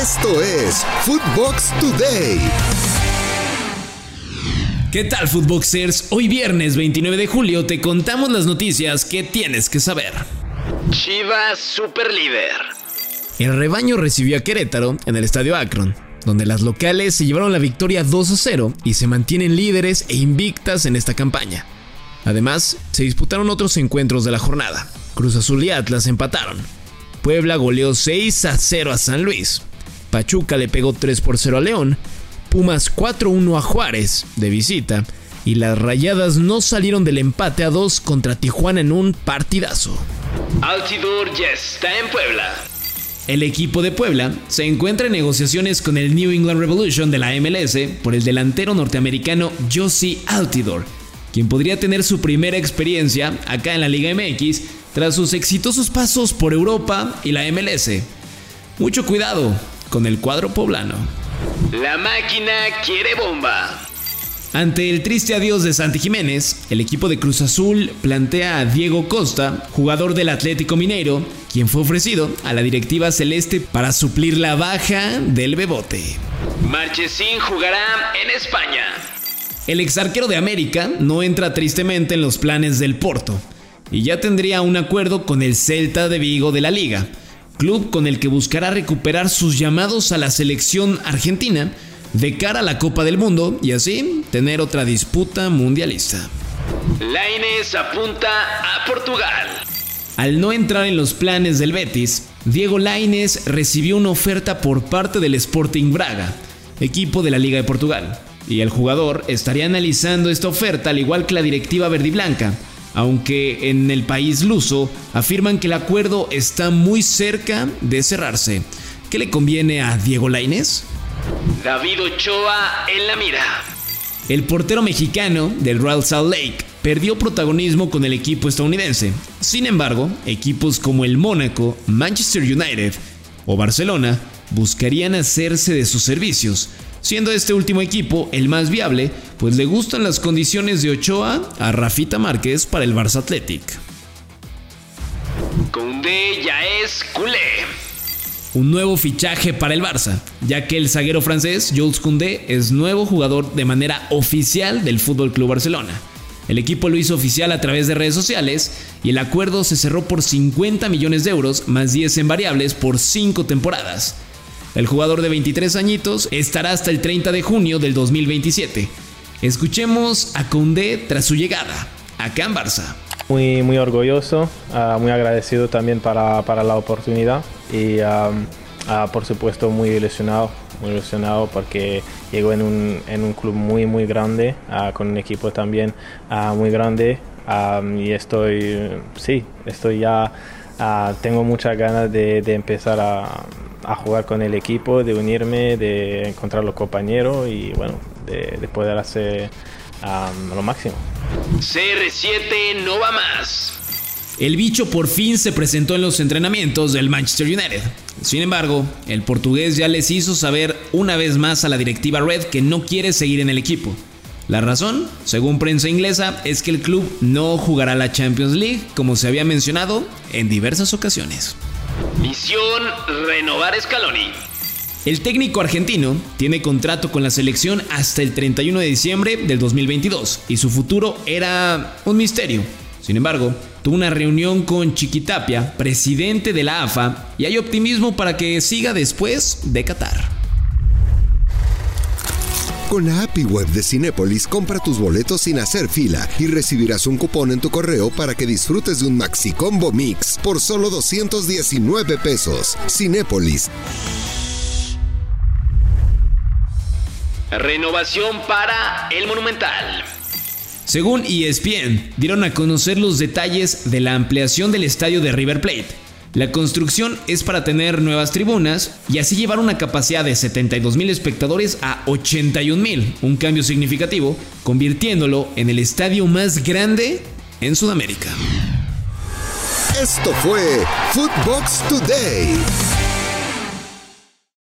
Esto es Footbox Today. ¿Qué tal, Footboxers? Hoy viernes 29 de julio te contamos las noticias que tienes que saber. Chivas Super Líder. El rebaño recibió a Querétaro en el estadio Akron, donde las locales se llevaron la victoria 2 a 0 y se mantienen líderes e invictas en esta campaña. Además, se disputaron otros encuentros de la jornada. Cruz Azul y Atlas empataron. Puebla goleó 6 a 0 a San Luis. Pachuca le pegó 3 por 0 a León. Pumas 4-1 a Juárez de visita. Y las rayadas no salieron del empate a 2 contra Tijuana en un partidazo. Altidor ya está en Puebla. El equipo de Puebla se encuentra en negociaciones con el New England Revolution de la MLS por el delantero norteamericano Josie Altidor, quien podría tener su primera experiencia acá en la Liga MX tras sus exitosos pasos por Europa y la MLS. Mucho cuidado con el cuadro poblano. La máquina quiere bomba. Ante el triste adiós de Santi Jiménez, el equipo de Cruz Azul plantea a Diego Costa, jugador del Atlético Mineiro, quien fue ofrecido a la directiva celeste para suplir la baja del Bebote. Marchesín jugará en España. El exarquero de América no entra tristemente en los planes del Porto y ya tendría un acuerdo con el Celta de Vigo de la liga, club con el que buscará recuperar sus llamados a la selección argentina de cara a la Copa del Mundo y así tener otra disputa mundialista. Laines apunta a Portugal. Al no entrar en los planes del Betis, Diego Laines recibió una oferta por parte del Sporting Braga, equipo de la Liga de Portugal, y el jugador estaría analizando esta oferta al igual que la directiva verdiblanca, aunque en el país luso afirman que el acuerdo está muy cerca de cerrarse. ¿Qué le conviene a Diego Lainez? David Ochoa en la mira. El portero mexicano del Real Salt Lake perdió protagonismo con el equipo estadounidense. Sin embargo, equipos como el Mónaco, Manchester United o Barcelona buscarían hacerse de sus servicios, siendo este último equipo el más viable, pues le gustan las condiciones de Ochoa a Rafita Márquez para el Barça Athletic. Koundé ya es culé. Un nuevo fichaje para el Barça, ya que el zaguero francés Jules Koundé es nuevo jugador de manera oficial del Fútbol Club Barcelona. El equipo lo hizo oficial a través de redes sociales y el acuerdo se cerró por 50 millones de euros más 10 en variables por 5 temporadas. El jugador de 23 añitos estará hasta el 30 de junio del 2027. Escuchemos a Koundé tras su llegada, acá en Barça. Muy, muy orgulloso, uh, muy agradecido también para, para la oportunidad y um, uh, por supuesto muy ilusionado, muy ilusionado porque llegó en un, en un club muy muy grande, uh, con un equipo también muy grande um, y estoy, sí, estoy ya, tengo muchas ganas de, de empezar a, a, jugar con el equipo, de unirme, de encontrar los compañeros y bueno, de, de poder hacer um, lo máximo. CR7 no va más. El bicho por fin se presentó en los entrenamientos del Manchester United. Sin embargo, el portugués ya les hizo saber una vez más a la directiva Red que no quiere seguir en el equipo. La razón, según prensa inglesa, es que el club no jugará la Champions League como se había mencionado en diversas ocasiones. Misión renovar Scaloni. El técnico argentino tiene contrato con la selección hasta el 31 de diciembre del 2022 y su futuro era un misterio. Sin embargo, tuvo una reunión con Chiquitapia, presidente de la AFA, y hay optimismo para que siga después de Qatar. Con la API web de Cinépolis, compra tus boletos sin hacer fila y recibirás un cupón en tu correo para que disfrutes de un Maxi Combo Mix por solo 219 pesos. Cinépolis. Renovación para el Monumental. Según ESPN, dieron a conocer los detalles de la ampliación del estadio de River Plate. La construcción es para tener nuevas tribunas y así llevar una capacidad de 72 mil espectadores a 81 mil, un cambio significativo, convirtiéndolo en el estadio más grande en Sudamérica. Esto fue Footbox Today.